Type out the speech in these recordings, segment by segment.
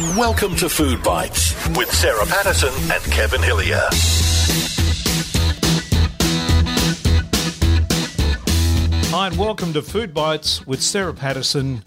Welcome to Food Bites with Sarah Patterson and Kevin Hillier. Hi, and welcome to Food Bites with Sarah Patterson.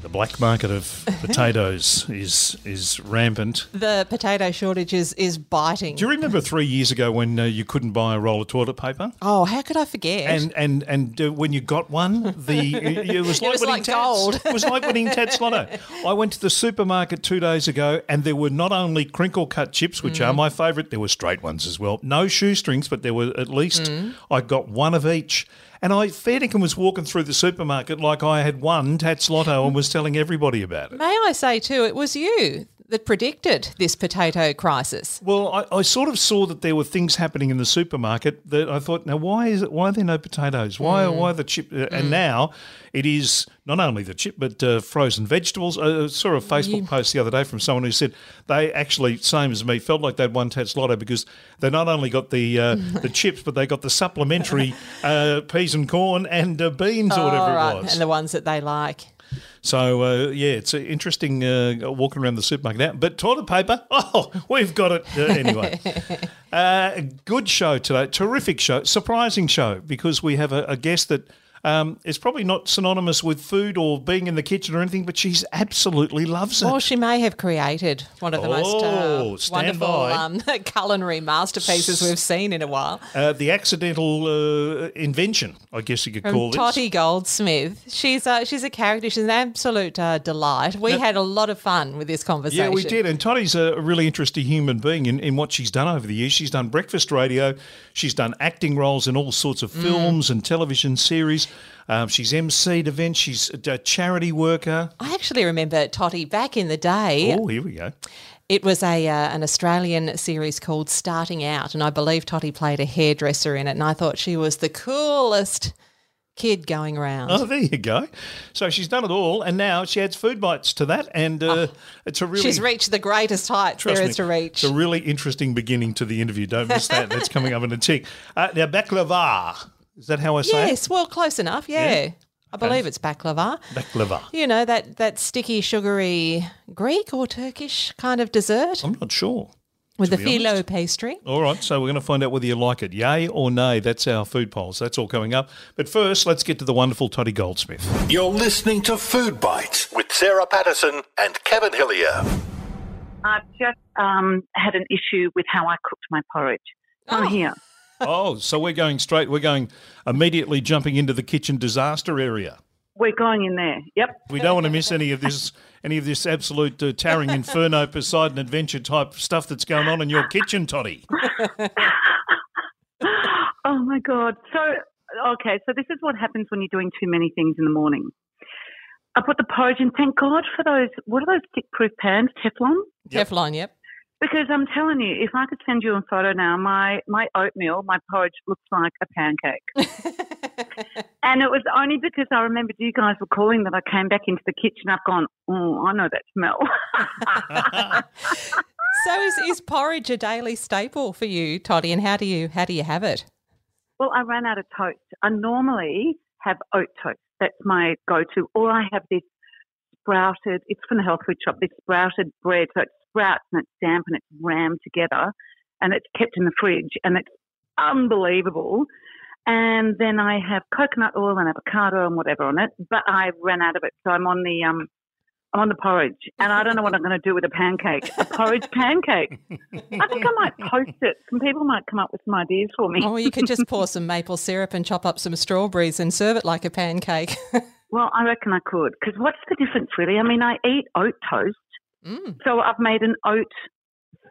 The black market of potatoes is is rampant. The potato shortage is, is biting. Do you remember three years ago when uh, you couldn't buy a roll of toilet paper? oh, how could I forget? And and and uh, when you got one, the it, it was like was winning like tats. gold. It was like winning Tatts Lotto. I went to the supermarket two days ago, and there were not only crinkle cut chips, which Mm. are my favourite. There were straight ones as well. No shoestrings, but there were at least Mm. I got one of each. And I fair dinkum was walking through the supermarket like I had won Tatts Lotto and was telling everybody about it. May I say too, it was you that predicted this potato crisis. Well, I, I sort of saw that there were things happening in the supermarket that I thought, now why is it? Why are there no potatoes? Why why the chip? Uh, And now it is not only the chip, but uh, frozen vegetables. I saw a Facebook post the other day from someone who said they actually, same as me, felt like they'd won Tatts Lotto because they not only got the uh, the chips, but they got the supplementary uh, peas and corn and uh, beans or whatever right, it was. and the ones that they like. So uh, yeah, it's interesting uh, walking around the supermarket now. But toilet paper, oh, we've got it uh, anyway. uh, good show today, terrific show, surprising show because we have a, a guest that. Um, is probably not synonymous with food or being in the kitchen or anything, but she's absolutely loves it. Or she may have created one of the Oh, most uh, wonderful um, culinary masterpieces we've seen in a while. Uh, the accidental uh, invention, I guess you could From call it. Tottie Goldsmith. She's uh, she's a character. She's an absolute uh, delight. We had a lot of fun with this conversation. Yeah, we did. And Tottie's a really interesting human being in, in what she's done over the years. She's done breakfast radio, she's done acting roles in all sorts Mm. of films and television series. Um, she's emceed events, she's a, charity worker. I actually remember Tottie back in the day. Oh, here we go. It was a uh, an Australian series called Starting Out, and I believe Tottie played a hairdresser in it. And I thought she was the coolest kid going around. Oh, there you go. So she's done it all, and now she adds food bites to that, and uh, it's a really She's reached the greatest heights Trust there me, is to reach. It's a really interesting beginning to the interview. Don't miss that. That's coming up in a tick. Uh, now, baklava. Is that how I say it? yes, well, close enough. Yeah, I believe it's baklava. Baklava. You know that that sticky, sugary Greek or Turkish kind of dessert I'm not sure. with the be honest. phyllo pastry. All right, so we're going to find out whether you like it, yay or nay. That's our food polls. That's all coming up. But first, let's get to the wonderful Tottie Goldsmith. You're listening to Food Bites with Sarah Patterson and Kevin Hillier. I've just um, had an issue with how I cooked my porridge. I'm here. Oh, so we're going straight. We're going immediately jumping into the kitchen disaster area. We're going in there. Yep. We don't want to miss any of this, any of this absolute uh, towering inferno, Poseidon adventure type stuff that's going on in your kitchen, Tottie. Oh my God. So, okay, so this is what happens when you're doing too many things in the morning. I put the porridge in. Thank God for those. What are those stick-proof pans? Teflon. Yep. Teflon, yep. Because I'm telling you, if I could send you a photo now, my my oatmeal, my porridge looks like a pancake. and it was only because I remembered you guys were calling that I came back into the kitchen. I've gone, oh, I know that smell. So is, is porridge a daily staple for you, Tottie? And how do you how do you have it? Well, I ran out of toast. I normally have oat toast. That's my go-to. Or I have this sprouted. It's from the health food shop. This sprouted bread. So it sprouts and it's damp and it's rammed together, and it's kept in the fridge, and it's unbelievable. And then I have coconut oil and avocado and whatever on it. But I ran out of it, so I'm on the um, I'm on the porridge, and I don't know what I'm going to do with a pancake. A porridge pancake. I think I might post it. Some people might come up with some ideas for me. Oh, you could just pour some maple syrup and chop up some strawberries and serve it like a pancake. Well, I reckon I could. Because what's the difference, really? I mean, I eat oat toast, Mm. so I've made an oat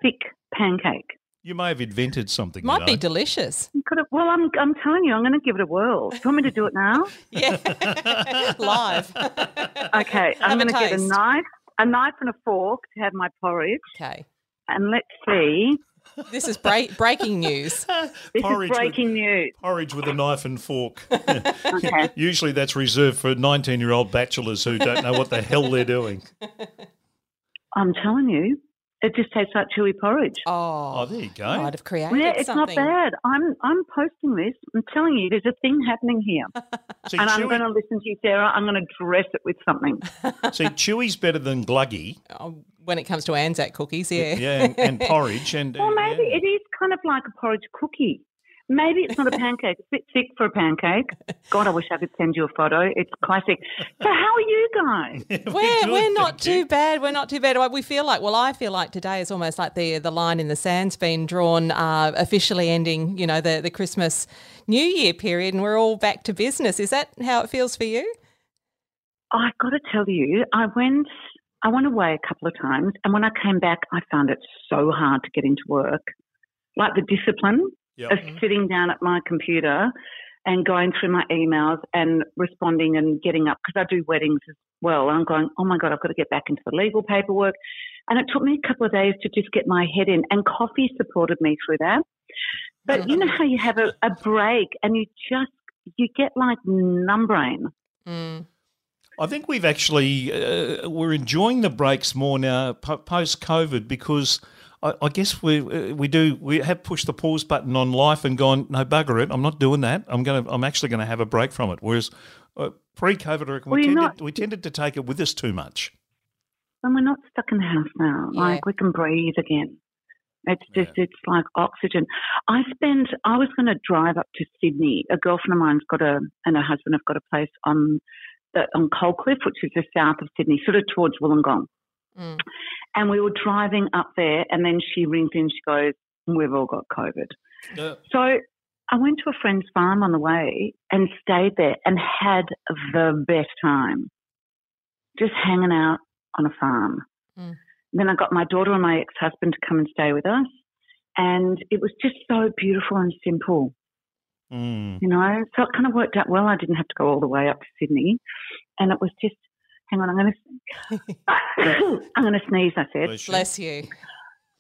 thick pancake. You may have invented something. you Might be know. delicious. Could it, well, I'm, I'm telling you, I'm going to give it a whirl. Do you want me to do it now? Yeah, live. Okay, I'm going to get a knife, a knife and a fork to have my porridge, Okay, and let's see. This is break, breaking news. This Porridge is with- breaking news. Porridge with a knife and fork. Okay. Usually that's reserved for 19 year old bachelors who don't know what the hell they're doing. I'm telling you, It just tastes like chewy porridge. Oh, Oh, there you go. might have created yeah, it's something. not bad. I'm I'm posting this. I'm telling you, there's a thing happening here, See, and I'm going to listen to you, Sarah. I'm going to dress it with something. see, Chewy's better than Gluggy. Oh, when it comes to Anzac cookies, yeah. Yeah, and, and porridge. And uh, Or maybe yeah. it is kind of like a porridge cookie. Maybe it's not a pancake. It's a bit thick for a pancake. God, I wish I could send you a photo. It's classic. So, how are you guys? We're, good, we're not thank you. too bad. We're not too bad. We feel like, well, I feel like today is almost like the the line in the sand's been drawn, uh, officially ending, you know, the, the Christmas New Year period, and we're all back to business. Is that how it feels for you? I've got to tell you, I went. I went away a couple of times, and when I came back, I found it so hard to get into work. Like the discipline Yep. of sitting down at my computer and going through my emails and responding and getting up because I do weddings as well. I'm going, oh my God, I've got to get back into the legal paperwork. And it took me a couple of days to just get my head in, and coffee supported me through that. But you know how you have a, a break and you just, you get like numb brain. Mm. I think we've actually uh, we're enjoying the breaks more now post COVID because I, I guess we uh, we do we have pushed the pause button on life and gone no bugger it I'm not doing that I'm going to I'm actually going to have a break from it whereas uh, pre-COVID I reckon we tended we tended to take it with us too much. And we're not stuck in the house now. Yeah. Like we can breathe again. It's just, it's like oxygen. I spent, I was going to drive up to Sydney. A girlfriend of mine's got a, and her husband have got a place on the, on Coalcliff, which is just south of Sydney, sort of towards Wollongong. Mm. And we were driving up there, and then she rings in. She goes, "We've all got COVID." Uh, So I went to a friend's farm on the way and stayed there and had the best time, just hanging out on a farm. Mm. Then I got my daughter and my ex-husband to come and stay with us, and it was just so beautiful and simple, mm. you know. So it kind of worked out well. I didn't have to go all the way up to Sydney, and it was just. Hang on, I'm going to. I'm going to sneeze. I said. Bless you. Bless you.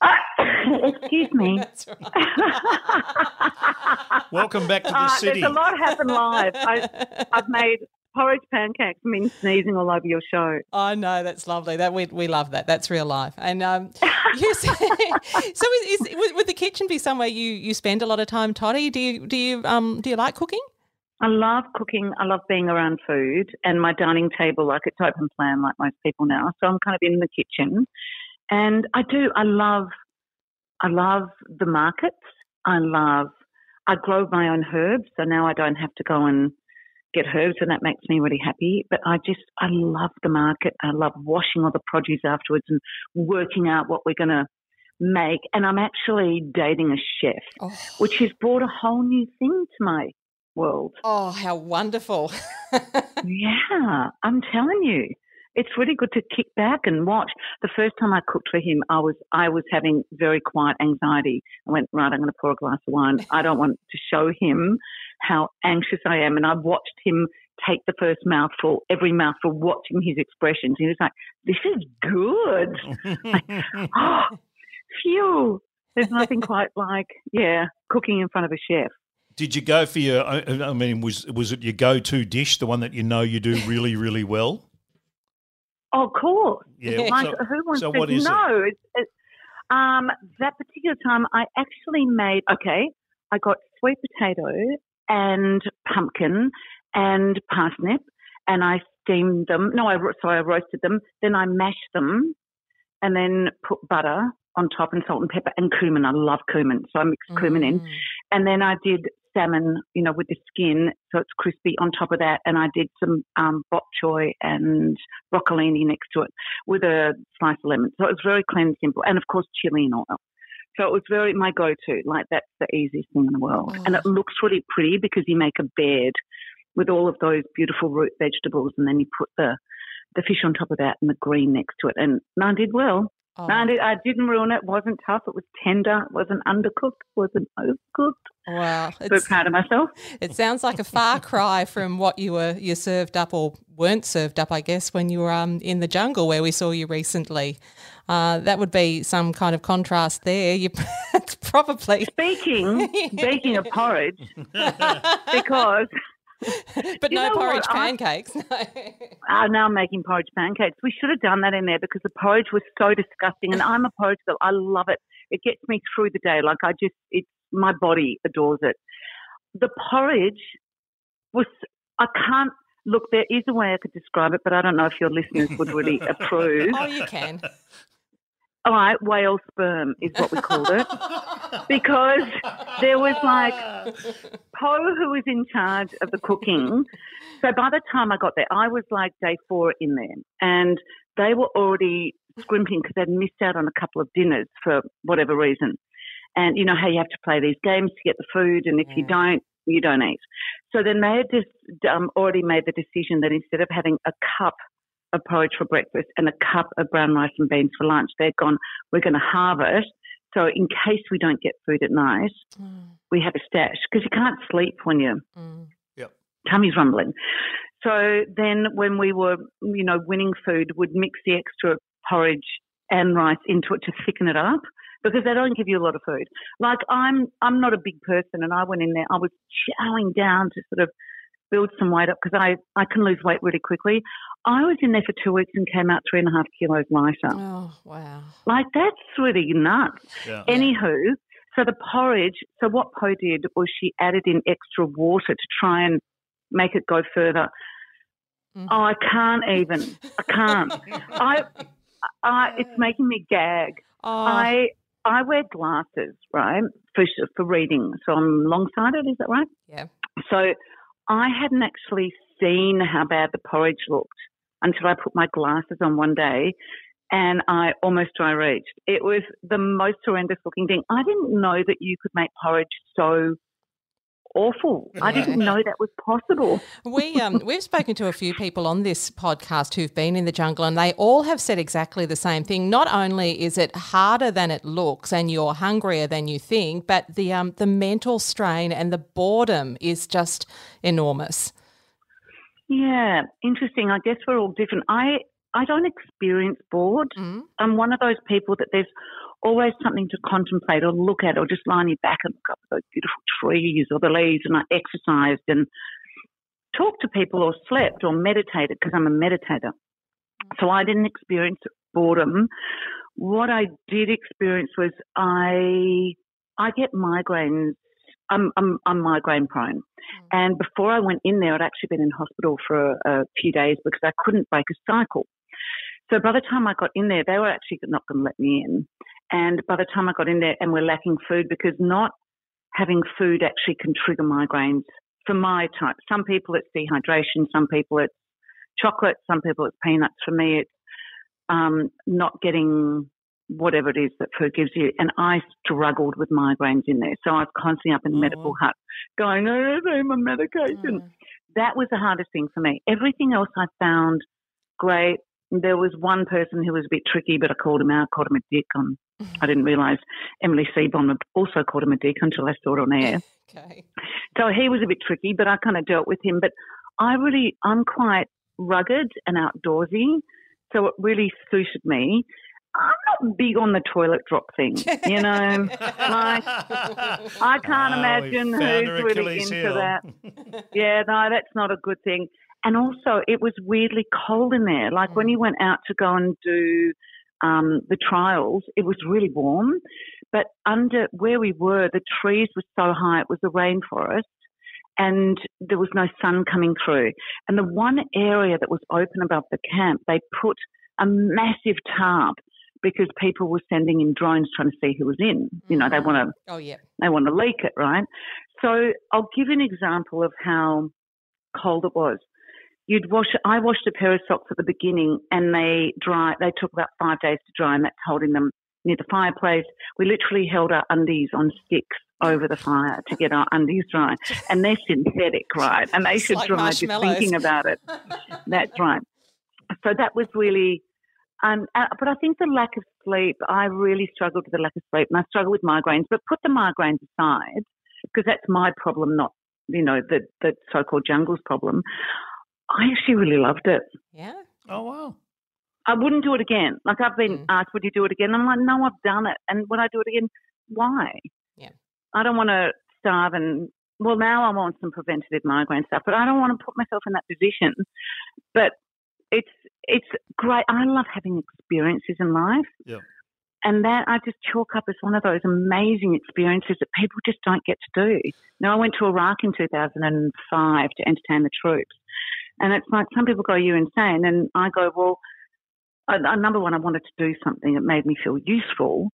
Excuse me. That's right. Welcome back to the Uh, city. There's a lot happened live. I, I've made porridge pancakes been sneezing all over your show. I know that's lovely. That we we love that. That's real life. And um, you say, so is, is would, would the kitchen be somewhere you you spend a lot of time, Tottie? Do you do you um do you like cooking? I love cooking. I love being around food and my dining table, like it's open plan like most people now. So I'm kind of in the kitchen. And I do, I love, I love the markets. I love, I grow my own herbs. So now I don't have to go and get herbs and that makes me really happy. But I just, I love the market. I love washing all the produce afterwards and working out what we're going to make. And I'm actually dating a chef, Oh, which has brought a whole new thing to my world. oh how wonderful! Yeah, I'm telling you, it's really good to kick back and watch. The first time I cooked for him, I was I was having very quiet anxiety. I went right. I'm going to pour a glass of wine. I don't want to show him how anxious I am, and I watched him take the first mouthful, every mouthful, watching his expressions. He was like, "This is good." oh, phew. There's nothing quite like yeah, cooking in front of a chef. Did you go for your? I I mean, was was it your go-to dish, the one that you know you do really, really well? Oh, of course. Yeah. Like, so- who wants so to what is it? know? It's, it's, um, that particular time, I actually made, okay, I got sweet potato and pumpkin and parsnip, and I steamed them. No, I sorry, I roasted them. Then I mashed them, and then put butter on top and salt and pepper and cumin. I love cumin, so I mixed cumin in. Mm. And then I did salmon, you know, with the skin, so it's crispy on top of that. And I did some um, bok choy and broccolini next to it with a slice of lemon. So it was very clean and simple. And of course, chili and oil. So it was very my go-to. Like that's the easiest thing in the world. And it looks really pretty because you make a bed with all of those beautiful root vegetables, and then you put the the fish on top of that and the green next to it. And I did well. Oh. No, I, did, I didn't ruin it. It wasn't tough. It was tender. It wasn't undercooked. It wasn't overcooked. Wow, So proud of myself. it sounds like a far cry from what you were you served up or weren't served up, I guess, when you were um, in the jungle where we saw you recently. Uh, that would be some kind of contrast there. You it's probably Speaking, speaking of porridge, because but You no know what? porridge pancakes. No. Ah, now I'm making porridge pancakes. We should have done that in there because the porridge was so disgusting. And I'm a porridge girl. I love it. It gets me through the day. Like I just, it's my body adores it. The porridge was. I can't look. There is a way I could describe it, but I don't know if your listeners would really approve. oh, you can. All right, whale sperm is what we called it because there was like Poe who was in charge of the cooking. So by the time I got there, I was like day four in there, and they were already scrimping because they'd missed out on a couple of dinners for whatever reason. And you know how you have to play these games to get the food, and if you Mm. don't, you don't eat. So then they had just um, already made the decision that instead of having a cup of porridge for breakfast and a cup of brown rice and beans for lunch, they'd gone, we're going to harvest. So in case we don't get food at night, Mm, we have a stash because you can't sleep when your mm. tummy's rumbling. So then when we were, you know, winning food, we'd mix the extra porridge and rice into it to thicken it up because they don't give you a lot of food. Like I'm, I'm not a big person, and I went in there. I was chowing down to sort of build some weight up because I, I can lose weight really quickly. I was in there for two weeks and came out three and a half kilos lighter. Oh, wow. Like that's really nuts. Yeah. Anywho, so the porridge, so what Poe did was she added in extra water to try and make it go further. Mhm. Oh, I can't even. I can't. I, I, it's making me gag. Oh, I, I wear glasses, right, for for reading. So I'm long-sighted. Is that right? yeah. So I hadn't actually seen how bad the porridge looked until I put my glasses on one day and I almost dry reached. It was the most horrendous looking thing. I didn't know that you could make porridge so awful. I didn't know that was possible. We um we've spoken to a few people on this podcast who've been in the jungle and they all have said exactly the same thing. Not only is it harder than it looks and you're hungrier than you think, but the um the mental strain and the boredom is just enormous. Yeah, interesting. I guess we're all different. I I don't experience bored. Mm. I'm one of those people that there's always something to contemplate or look at, or just lie on your back and look up at those beautiful trees or the leaves. And I exercised and talked to people or slept or meditated because I'm a meditator. So I didn't experience boredom. What I did experience was I I get migraines. I'm I'm, I'm migraine prone, mm. and before I went in there, I'd actually been in hospital for a, a few days because I couldn't break a cycle. So by the time I got in there, they were actually not going to let me in. And by the time I got in there, and we're lacking food because not having food actually can trigger migraines for my type. Some people it's dehydration, some people it's chocolate, some people it's peanuts. For me, it's um, not getting whatever it is that food gives you. And I struggled with migraines in there. So I was constantly up in the Oh, medical hut going, I don't my medication. Mm. That was the hardest thing for me. Everything else I found great. There was one person who was a bit tricky, but I called him out, called him a dick. On, I didn't realise Emily Seebohm also called him a dick until I saw it on air. Okay. So he was a bit tricky, but I kind of dealt with him. But I really, I'm quite rugged and outdoorsy, so it really suited me. I'm not big on the toilet drop thing, you know. like I can't Ah, imagine who's her really Achilles into heel. that. Yeah, no, that's not a good thing. And also, it was weirdly cold in there. Like when you went out to go and do um, the trials, it was really warm. But under where we were, the trees were so high, it was a rainforest, and there was no sun coming through. And the one area that was open above the camp, they put a massive tarp because people were sending in drones trying to see who was in. You know, they want to Oh yeah. they want to leak it, right? So I'll give you an example of how cold it was. You'd wash. I washed a pair of socks at the beginning, and they dry. They took about five days to dry, and that's holding them near the fireplace. We literally held our undies on sticks over the fire to get our undies dry, and they're synthetic, right? And they It's should like dry just thinking about it. That's right. So that was really, um, uh, but I think the lack of sleep, I really struggled with the lack of sleep and I struggle with migraines, but put the migraines aside because that's my problem, not, you know, the, the so-called jungle's problem. I actually really loved it. Yeah. Oh wow. I wouldn't do it again. Like I've been Mm. asked, would you do it again? I'm like, no, I've done it. And when I do it again, why? Yeah. I don't want to starve and well, now I'm on some preventative migraine stuff, but I don't want to put myself in that position. But it's it's great. I love having experiences in life. Yeah. And that I just chalk up as one of those amazing experiences that people just don't get to do. Now, I went to Iraq in 2005 to entertain the troops. And it's like some people go, You're insane. And I go, Well, uh, number one, I wanted to do something that made me feel useful.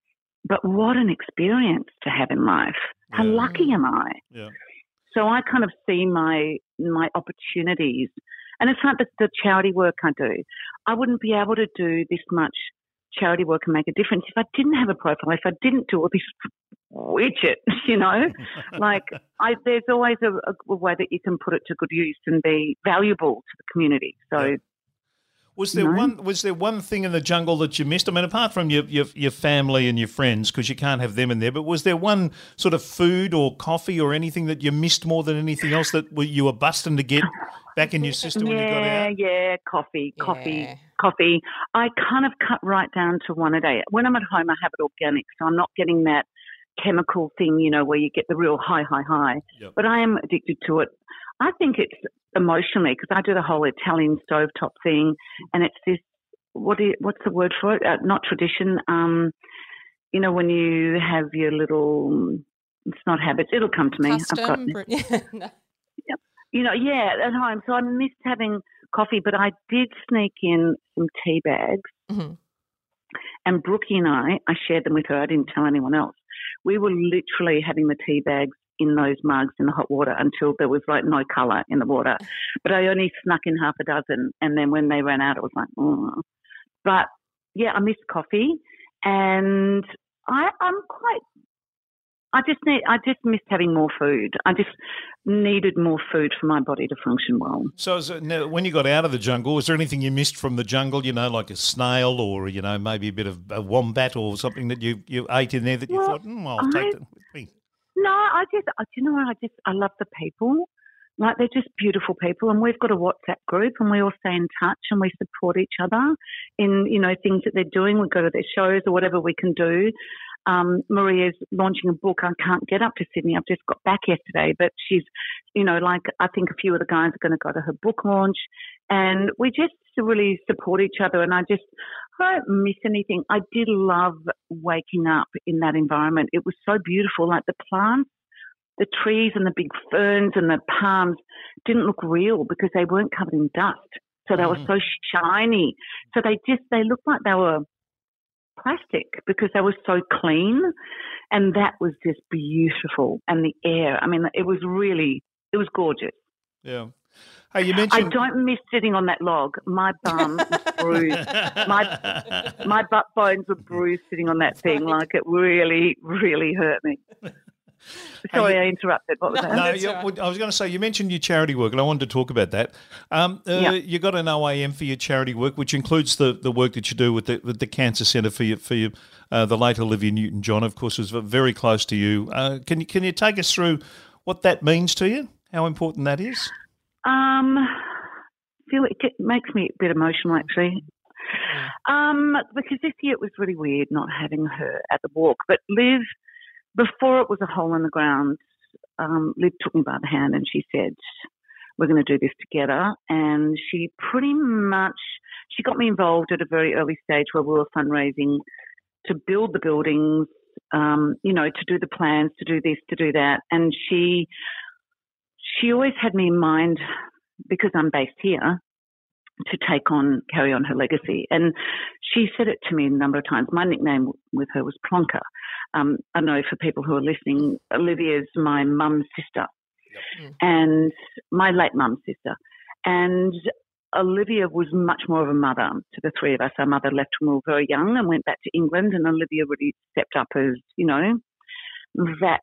But what an experience to have in life. How Yeah. lucky am I? Yeah. So I kind of see my my opportunities, and it's like the, the charity work I do. I wouldn't be able to do this much charity work and make a difference if I didn't have a profile. If I didn't do all this widget, you know, like I, there's always a, a way that you can put it to good use and be valuable to the community. So. Yeah. Was there No. one? Was there one thing in the jungle that you missed? I mean, apart from your your, your family and your friends, because you can't have them in there. But was there one sort of food or coffee or anything that you missed more than anything else that you were busting to get back in your system when you got yeah, out? yeah, coffee, coffee, Yeah. coffee. I kind of cut right down to one a day. When I'm at home, I have it organic, so I'm not getting that chemical thing, you know, where you get the real high, high, high. Yep. But I am addicted to it. I think it's emotionally because I do the whole Italian stovetop thing, and it's this. What is, what's the word for it? Uh, not tradition. Um, you know, when you have your little. It's not habits. It'll come to me. I've got Custom. br- Yeah, no. you know, yeah, at home. So I missed having coffee, but I did sneak in some tea bags. Mhm. And Brookie and I, I shared them with her. I didn't tell anyone else. We were literally having the tea bags in those mugs in the hot water until there was like no colour in the water. But I only snuck in half a dozen, and then when they ran out, it was like, oh. But yeah, I missed coffee, and I, I'm quite. I just need. I just missed having more food. I just needed more food for my body to function well. So, is it, now, when you got out of the jungle, was there anything you missed from the jungle? You know, like a snail or you know maybe a bit of a wombat or something that you, you ate in there that you Well, thought, mm, I'll take I- that with me. No, I just, I, you know? I just, I love the people. Like they're just beautiful people, and we've got a WhatsApp group, and we all stay in touch, and we support each other in, you know, things that they're doing. We go to their shows or whatever we can do. Um, Maria's launching a book. I can't get up to Sydney. I've just got back yesterday, but she's, you know, like I think a few of the guys are going to go to her book launch, and we just really support each other. And I just, I don't miss anything. I did love waking up in that environment. It was so beautiful. Like the plants, the trees and the big ferns and the palms didn't look real because they weren't covered in dust. So they were so shiny. So they just, they looked like they were plastic because they were so clean. And that was just beautiful. And the air, I mean, it was really, it was gorgeous. Yeah. Hey, you mentioned... I don't miss sitting on that log. My bum was bruised. My my butt bones were bruised sitting on that thing. Like it really, really hurt me. Sorry, you- I interrupted. What was No, that? No, right. I was going to say you mentioned your charity work, and I wanted to talk about that. Um, uh, Yeah. You got an OAM for your charity work, which includes the, the work that you do with the with the Cancer Centre for your, for your, uh, the late Olivia Newton John, of course, was very close to you. Uh, can you can you take us through what that means to you? How important that is? Um, feel it makes me a bit emotional actually. Um, because this year it was really weird not having her at the walk. But Liv, before it was a hole in the ground, um, Liv took me by the hand and she said, "We're going to do this together." And she pretty much she got me involved at a very early stage where we were fundraising to build the buildings. Um, you know, to do the plans, to do this, to do that, and she she always had me in mind because I'm based here to take on, carry on her legacy. And she said it to me a number of times. My nickname with her was Plonker. Um, I know for people who are listening, Olivia's my mum's sister and my late mum's sister. And Olivia was much more of a mother to the three of us. Our mother left when we were very young and went back to England, and Olivia really stepped up as, you know, that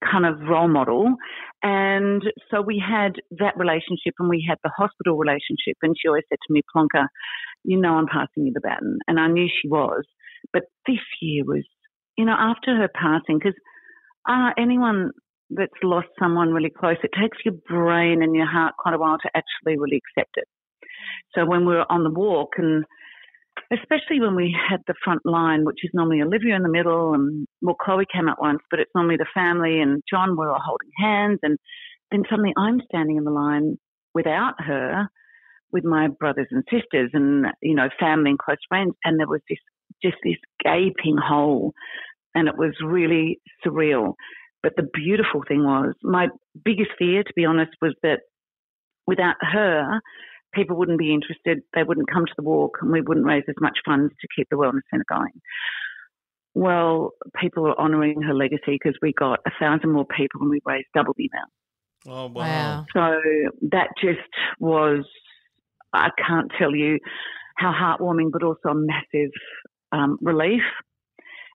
kind of role model. And so we had that relationship and we had the hospital relationship. And she always said to me, Plonker, you know, I'm passing you the baton. And I knew she was. But this year was, you know, after her passing, because uh, anyone that's lost someone really close, it takes your brain and your heart quite a while to actually really accept it. So when we were on the walk and especially when we had the front line, which is normally Olivia in the middle, and well, Chloe came out once, but it's normally the family and John were all holding hands, and then suddenly I'm standing in the line without her, with my brothers and sisters, and you know, family and close friends, and there was this just this gaping hole, and it was really surreal. But the beautiful thing was, my biggest fear, to be honest, was that without her, people wouldn't be interested, they wouldn't come to the walk, and we wouldn't raise as much funds to keep the Wellness Centre going. Well, people are honouring her legacy because we got a thousand more people and we raised double the amount. Oh, wow. Wow. So that just was, I can't tell you how heartwarming, but also a massive um, relief.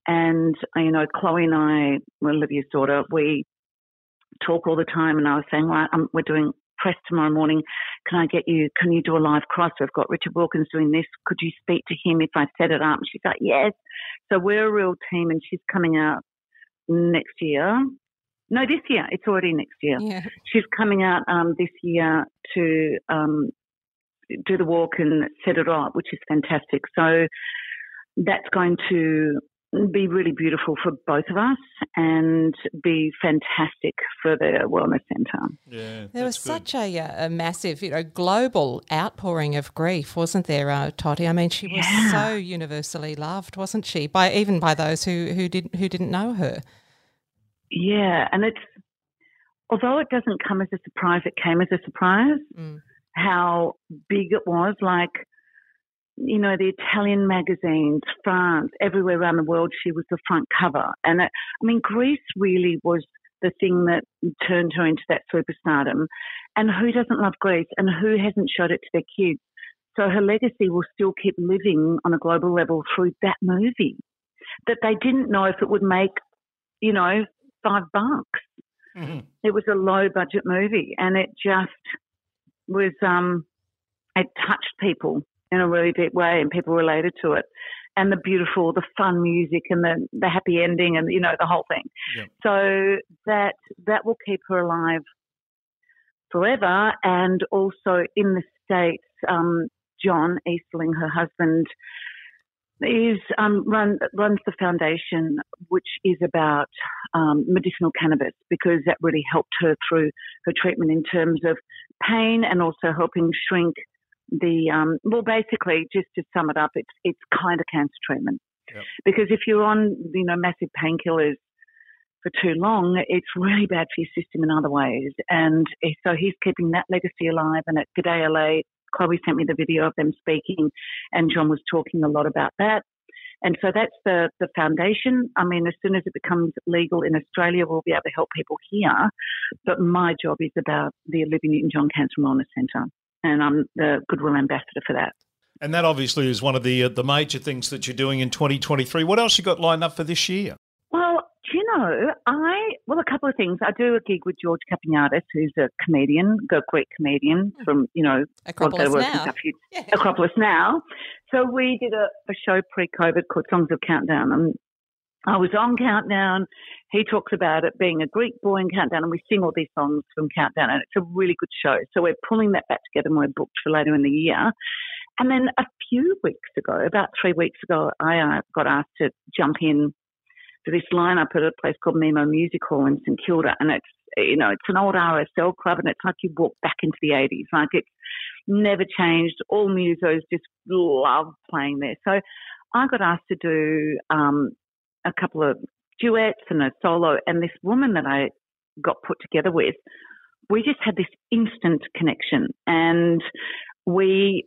And, you know, Chloe and I, Olivia's daughter, we talk all the time. And I was saying, right, um, we're doing press tomorrow morning. Can I get you, can you do a live cross? We've got Richard Wilkins doing this. Could you speak to him if I set it up? And she's like, yes. So we're a real team and she's coming out next year. No, this year. It's already next year. Yeah. She's coming out um, this year to um, do the walk and set it up, which is fantastic. So that's going to be really beautiful for both of us and be fantastic for the wellness centre. Yeah. There was good. such a, uh, a massive, you know, global outpouring of grief, wasn't there, uh, Tottie? I mean, she was Yeah. so universally loved, wasn't she? By even by those who who didn't who didn't know her. Yeah, and it's although it doesn't come as a surprise, it came as a surprise Mm. how big it was. Like, you know, the Italian magazines, France, everywhere around the world, she was the front cover. And it, I mean, Grease really was the thing that turned her into that superstardom. And who doesn't love Grease and who hasn't showed it to their kids? So her legacy will still keep living on a global level through that movie that they didn't know if it would make, you know, five bucks. Mhm. It was a low budget movie and it just was, um, it touched people in a really deep way and people related to it. And the beautiful, the fun music and the, the happy ending and, you know, the whole thing. Yep. So that, that will keep her alive forever. And also in the States, um, John Easterling, her husband, is um, run runs the foundation, which is about um, medicinal cannabis because that really helped her through her treatment in terms of pain and also helping shrink the um, well, basically, just to sum it up, it's it's kind of cancer treatment Yep. because if you're on you know massive painkillers for too long, it's really bad for your system in other ways. And so he's keeping that legacy alive. And at G'day LA, Chloe sent me the video of them speaking, and John was talking a lot about that. And so that's the, the foundation. I mean, as soon as it becomes legal in Australia, we'll be able to help people here. But my job is about the Olivia Newton-John Cancer Wellness Centre, and I'm the Goodwill Ambassador for that. And that obviously is one of the uh, the major things that you're doing in 2023. What else you got lined up for this year? Well, do you know, I, well, a couple of things. I do a gig with George Kapiniaris, who's a comedian, a Greek comedian from, you know, Acropolis now. stuff. Yeah. Acropolis now. So we did a, a show pre-COVID called Songs of Countdown, and I was on Countdown. He talks about it being a Greek boy in Countdown, and we sing all these songs from Countdown, and it's a really good show. So we're pulling that back together, and we're booked for later in the year. And then a few weeks ago, about three weeks ago, I uh, got asked to jump in to this lineup at a place called Memo Music Hall in St Kilda, and it's you know it's an old RSL club, and it's like you walk back into the 80s. Like it's never changed. All musos just love playing there. So I got asked to do um, a couple of duets and a solo, and this woman that I got put together with, we just had this instant connection, and we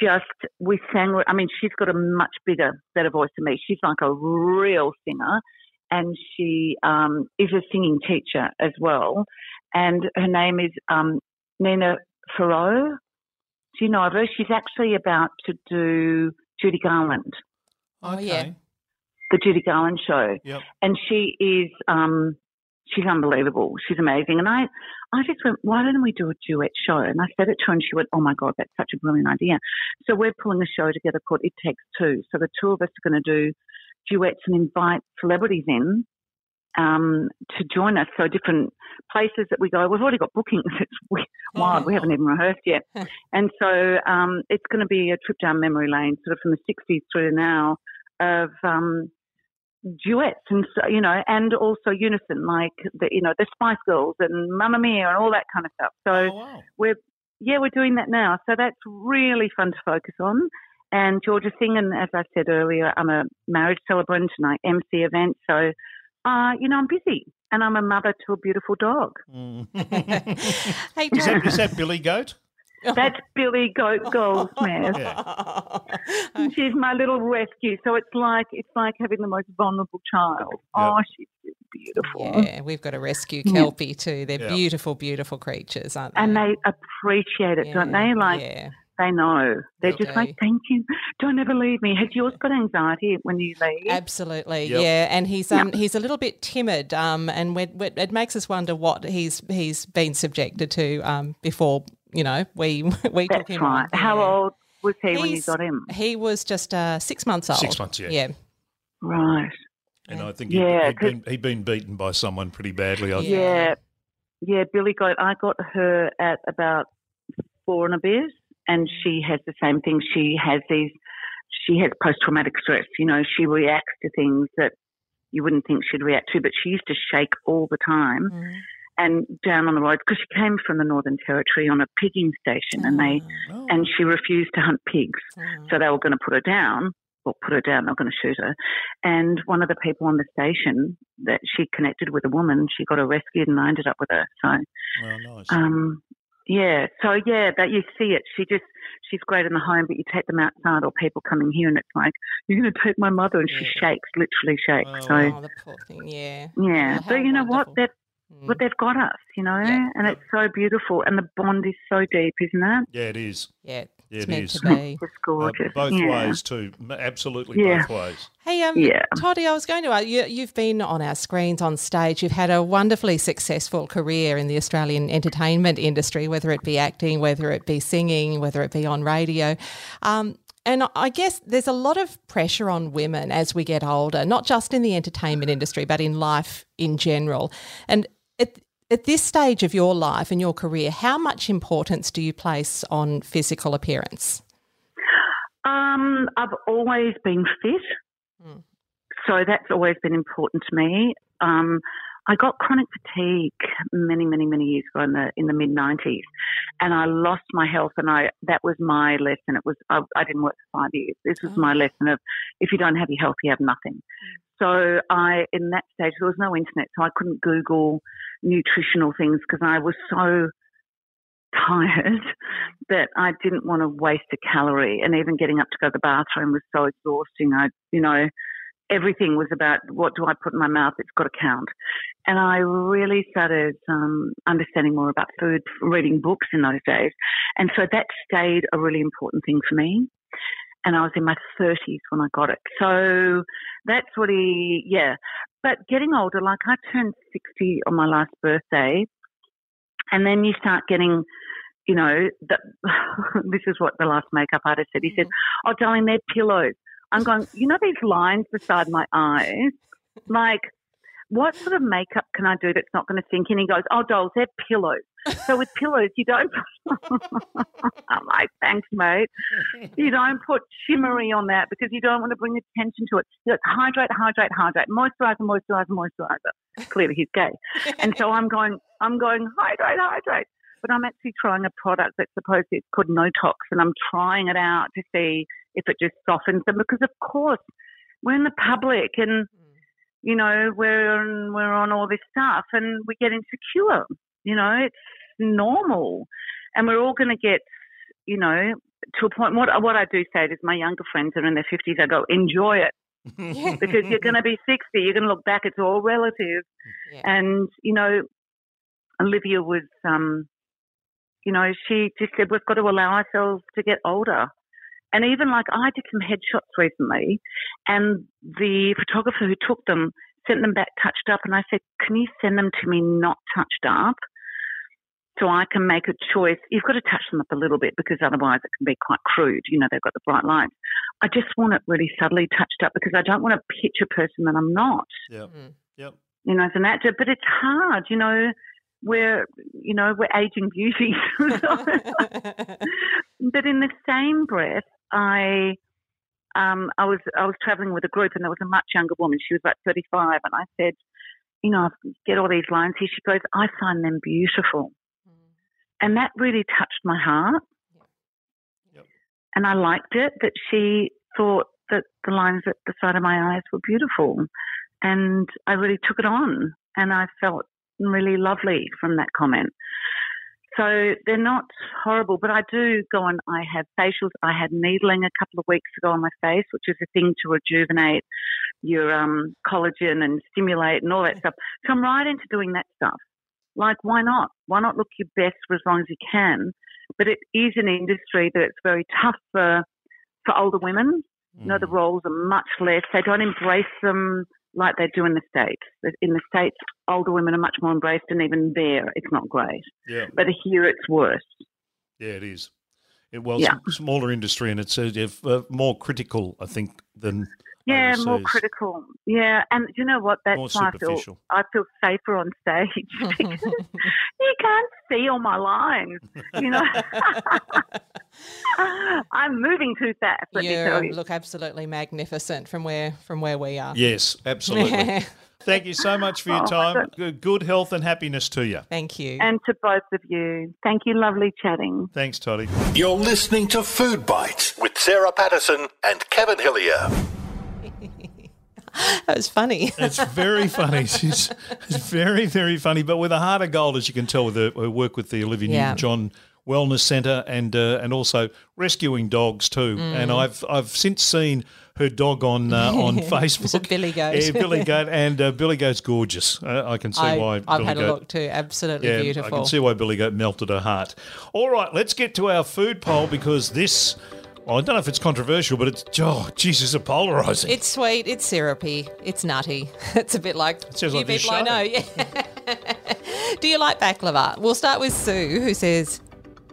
just we sang. I mean, she's got a much bigger, better voice than me. She's like a real singer, and she um, is a singing teacher as well. And her name is um, Nina Ferro. Do you know of her? She's actually about to do Judy Garland, Oh, yeah. The Judy Garland show, Yep. and she is um, she's unbelievable. She's amazing. And I, I just went, why don't we do a duet show? And I said it to her, and she went, oh my god, that's such a brilliant idea. So we're pulling a show together called It Takes Two. So the two of us are going to do duets and invite celebrities in. um, to join us. So different places that we go. We've already got bookings. It's wild. We haven't even rehearsed yet. and so um, it's going to be a trip down memory lane, sort of from the 60s through to now, of um, duets and so, you know, and also unison, like the you know the Spice Girls and Mamma Mia and all that kind of stuff. So Oh, wow. we're yeah we're doing that now. So that's really fun to focus on. And Georgia Singh, and as I said earlier, I'm a marriage celebrant and I MC events. So, uh, you know, I'm busy and I'm a mother to a beautiful dog. Hey, Is that, is that Billy Goat? That's Billy Goat Goldsmith. She's my little rescue. So it's like it's like having the most vulnerable child. Oh, she's just beautiful. Yeah, we've got to rescue Kelpie too. They're Yeah. beautiful, beautiful creatures, aren't they? And they appreciate it, don't they? Like yeah. they know. They're Yep. just like, Thank you. Don't ever leave me. Has yours got anxiety when you leave? Absolutely, Yep. yeah, and he's um he's a little bit timid, um, and we we it makes us wonder what he's he's been subjected to um before you know we we took him right. on. How Yeah. old was he when you got him? He was just uh, six months old. Six months, yeah. Yeah, Right. And I think Yeah, he'd, he'd, 'cause- been, he'd been beaten by someone pretty badly. I Yeah. Yeah. Yeah, Billy got I got her at about four and a bit and she has the same thing. She has these she has post traumatic stress. You know, she reacts to things that you wouldn't think she'd react to, but she used to shake all the time Mm. And down on the road because she came from the Northern Territory on a pigging station and they Oh. and she refused to hunt pigs. Mm. So they were going to put her down, or put her down, not going to shoot her. And one of the people on the station that she connected with a woman, she got her rescued and I ended up with her. So, Oh, nice. um, yeah, so yeah, that you see it. She just, she's great in the home, but you take them outside or people coming here and it's like, you're going to take my mother. And she shakes, literally shakes. Oh, so, Oh, the poor thing. Yeah. yeah. Oh, but you know what? wonderful. They've, Mm. but they've got us, you know, Yeah. and it's so beautiful. And the bond is so deep, isn't it? yeah, it is. Yeah, Yeah, it's it meant is. to be. Just Uh, gorgeous. both yeah. ways, too. Absolutely Yeah. both ways. Hey, um, Yeah. Tottie, I was going to ask you, you've been on our screens on stage. You've had a wonderfully successful career in the Australian entertainment industry, whether it be acting, whether it be singing, whether it be on radio. Um, and I guess there's a lot of pressure on women as we get older, not just in the entertainment industry, but in life in general. And at, this stage of your life and your career, how much importance do you place on physical appearance? Um, I've always been fit, Mm. so that's always been important to me. Um, I got chronic fatigue many, many, many years ago in the in the mid nineties, and I lost my health. And I that was my lesson. It was I, I didn't work for five years. This was Oh. my lesson of if you don't have your health, you have nothing. So I in that stage there was no internet, so I couldn't Google nutritional things because I was so tired that I didn't want to waste a calorie. And even getting up to go to the bathroom was so exhausting. I, you know, everything was about what do I put in my mouth? It's got to count. And I really started um, understanding more about food, reading books in those days. And so that stayed a really important thing for me. And I was in my 30s when I got it. So that's what he, yeah. But getting older, like I turned 60 on my last birthday. And then you start getting, you know, the, this is what the last makeup artist said. He said, mm-hmm. Oh, darling, they're pillows. I'm going, you know, these lines beside my eyes? Like, what sort of makeup can I do that's not going to sink in? He goes, Oh, dolls, they're pillows. So with pillows, you don't. I'm like, thanks, mate. You don't put shimmery on that because you don't want to bring attention to it. You go, hydrate, hydrate, hydrate, moisturizer, moisturizer, moisturizer. Clearly, he's gay, and so I'm going, I'm going, hydrate, hydrate. But I'm actually trying a product that's supposed to, it's called Notox, and I'm trying it out to see if it just softens them. Because of course, we're in the public, and mm. You know we're on, we're on all this stuff, and we get insecure. You know, it's normal, and we're all going to get, you know, to a point. What what I do say is, my younger friends are in their fifties. I go, enjoy it because you're going to be sixty. You're going to look back. It's all relative. Yeah. And you know, Olivia was, um, you know, she just said we've got to allow ourselves to get older. And even like I did some headshots recently, and the photographer who took them sent them back touched up, and I said, "Can you send them to me not touched up?" So I can make a choice. You've got to touch them up a little bit because otherwise it can be quite crude. You know, they've got the bright lights. I just want it really subtly touched up because I don't want to pitch a person that I'm not. Yep. Mm. Yep. you know, as an actor. But it's hard, you know. We're, you know, we're aging beauties. but in the same breath, I, um, I was, I was traveling with a group, and there was a much younger woman. She was about thirty-five, and I said, you know, I get all these lines here. She goes, I find them beautiful. And that really touched my heart. Yep. And I liked it that she thought that the lines at the side of my eyes were beautiful. And I really took it on. And I felt really lovely from that comment. So they're not horrible, but I do go on. I have facials. I had needling a couple of weeks ago on my face, which is a thing to rejuvenate your um, collagen and stimulate and all that stuff. So I'm right into doing that stuff. Like, why not? Why not look your best for as long as you can? But it is an industry that it's very tough for for older women. You know, the roles are much less. They don't embrace them like they do in the States. In the States, older women are much more embraced, and even there, it's not great. Yeah. But here, it's worse. Yeah, it is. It, well, Yeah. s- smaller industry, and it's uh, if, uh, more critical, I think, than Yeah, more critical. Yeah, and you know what? That's More why I feel superficial. I feel safer on stage because you can't see all my lines. You know, I'm moving too fast. Let me tell you you. look absolutely magnificent from where from where we are. Yes, absolutely. Thank you so much for your Oh, time. Good, good health and happiness to you. Thank you. And to both of you, thank you. Lovely chatting. Thanks, Tottie. You're listening to Food Bites with Sarah Patterson and Kevin Hillier. that was funny. It's very funny. She's it's very, very funny, but with a heart of gold, as you can tell with her, her work with the Olivia Yeah. Newton-John Wellness Centre and uh, and also rescuing dogs too. Mm. And I've I've since seen her dog on uh, on Facebook. a Billy Goat. Yeah, Billy Goat, and uh, Billy Goat's gorgeous. Uh, I can see I, why. I've Billy had a look too. Absolutely Yeah, beautiful. I can see why Billy Goat melted her heart. All right, let's get to our food poll because this. Well, I don't know if it's controversial, but it's oh, Jesus, it's polarizing. It's sweet. It's syrupy. It's nutty. It's a bit like sounds you like people I know. Yeah. Do you like baklava? We'll start with Sue, who says,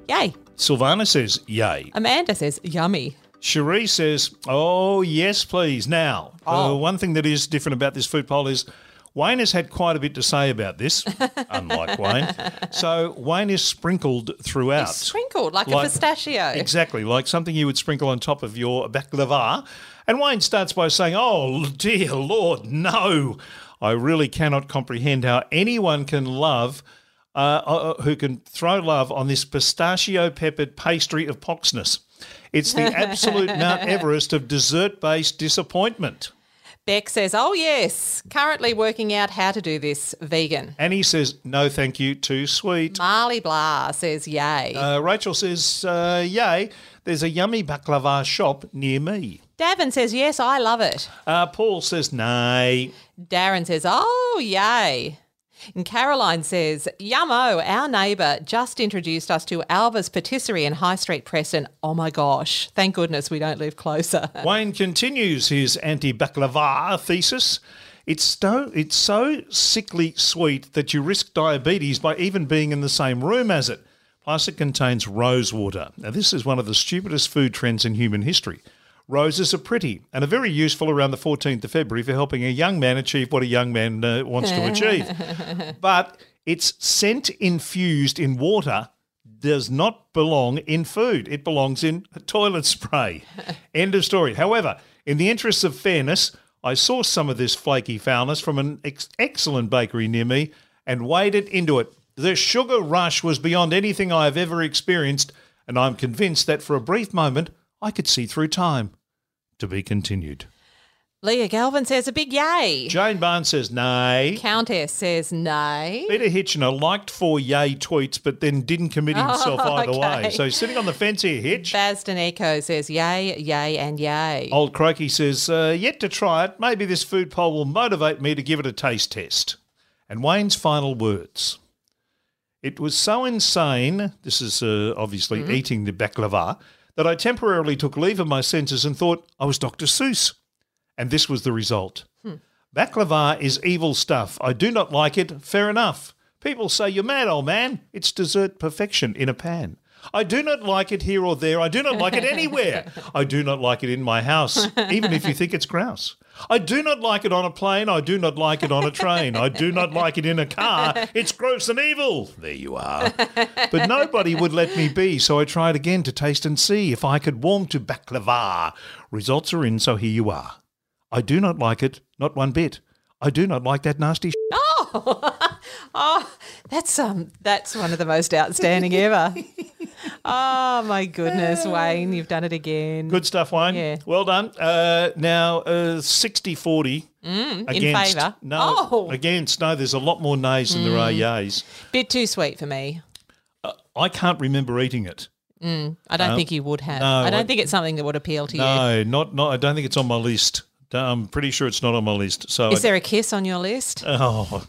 "Yay." Silvana says, "Yay." Amanda says, "Yummy." Cherie says, "Oh yes, please." Now, uh, Oh. one thing that is different about this food poll is Wayne has had quite a bit to say about this, unlike Wayne. So Wayne is sprinkled throughout. Sprinkled like, Like- a pistachio. Exactly, like something you would sprinkle on top of your baklava. And Wayne starts by saying, Oh, dear Lord, no. I really cannot comprehend how anyone can love, uh, uh, who can throw love on this pistachio peppered pastry of poxness. It's the absolute Mount Everest of dessert based disappointment. Beck says, "Oh yes, currently working out how to do this vegan." Annie says, No, thank you, too sweet. Marley Blah says, "Yay." Uh, Rachel says, uh, Yay, there's a yummy baklava shop near me. Davin says, "Yes, I love it." Uh, Paul says, Nay. Darren says, "Oh yay." And Caroline says, Yummo, our neighbour just introduced us to Alva's Patisserie in High Street, Preston. Oh my gosh, thank goodness we don't live closer. Wayne continues his anti baklava thesis. It's so, it's so sickly sweet that you risk diabetes by even being in the same room as it. Plus, it contains rose water. Now, this is one of the stupidest food trends in human history. Roses are pretty and are very useful around the 14th of February for helping a young man achieve what a young man uh, wants to achieve. but it's scent infused in water does not belong in food. It belongs in toilet spray. End of story. However, in the interests of fairness, I sourced some of this flaky foulness from an ex- excellent bakery near me and waded into it. The sugar rush was beyond anything I have ever experienced, and I'm convinced that for a brief moment I could see through time. To be continued. Leah Galvin says, a big yay. Jane Barnes says nay. Countess says, nay. Peter Hitchener liked four yay tweets, but then didn't commit himself Oh, either way. So sitting on the fence here, Hitch. Basden Echo says, yay, yay, and yay. Old Croaky says, uh, yet to try it. Maybe this food poll will motivate me to give it a taste test. And Wayne's final words. It was so insane, this is uh, obviously eating the baklava, that I temporarily took leave of my senses and thought I was Dr. Seuss. And this was the result. Hmm. Baklava is evil stuff. I do not like it. Fair enough. People say, You're mad, old man. It's dessert perfection in a pan. I do not like it here or there. I do not like it anywhere. I do not like it in my house, even if you think it's grouse. I do not like it on a plane. I do not like it on a train. I do not like it in a car. It's gross and evil. There you are. But nobody would let me be, so I tried again to taste and see if I could warm to baklava. Results are in, so here you are. I do not like it, not one bit. I do not like that nasty. Oh, Oh, that's um, that's one of the most outstanding ever. Oh my goodness, Wayne, you've done it again. Good stuff, Wayne. Yeah. Well done. Uh, now, uh, 60 40 in against. favour. No, Oh. against. No, there's a lot more nays than there are yays. Bit too sweet for me. I can't remember eating it. I don't think you would have. no, I don't I- think it's something that would appeal to you. No, not, not. I don't think it's on my list. I'm pretty sure it's not on my list. So Is I- there a kiss on your list? Oh,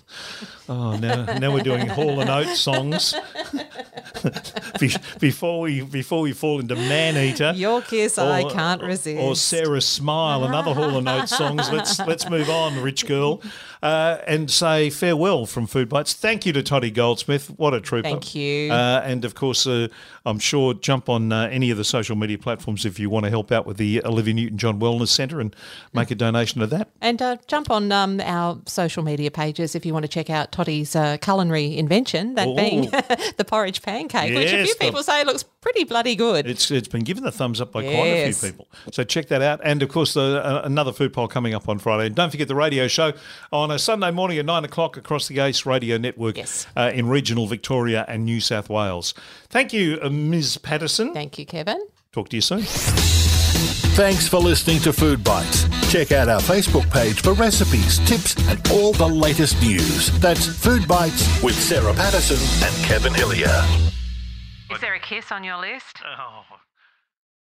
oh! Now, now we're doing Hall and Oates songs. Be- before we before we fall into Man Eater, Your kiss, I can't resist. or Sarah Smile, another Hall and Oates songs. Let's let's move on, rich girl, uh, and say farewell from Food Bites. Thank you to Tottie Goldsmith. What a trooper! Thank you. Uh, and of course, uh, I'm sure jump on uh, any of the social media platforms if you want to help out with the Olivia Newton-John Wellness Centre and make a donation to that. And uh, jump on um, our social media pages if you want to check out Tottie's uh, culinary invention, that being the porridge pancake, which a Yes, few people say looks pretty bloody good. It's it's been given the thumbs up by quite a few people. So check that out. And of course, the, uh, another food poll coming up on Friday. And don't forget the radio show on a Sunday morning at nine o'clock across the Ace Radio Network Yes. uh, in regional Victoria and New South Wales. Thank you, uh, Ms. Patterson. Thank you, Kevin. Talk to you soon. Thanks for listening to Food Bites. Check out our Facebook page for recipes, tips, and all the latest news. That's Food Bites with Sarah Patterson and Kevin Hillier. Is there a kiss on your list? Oh.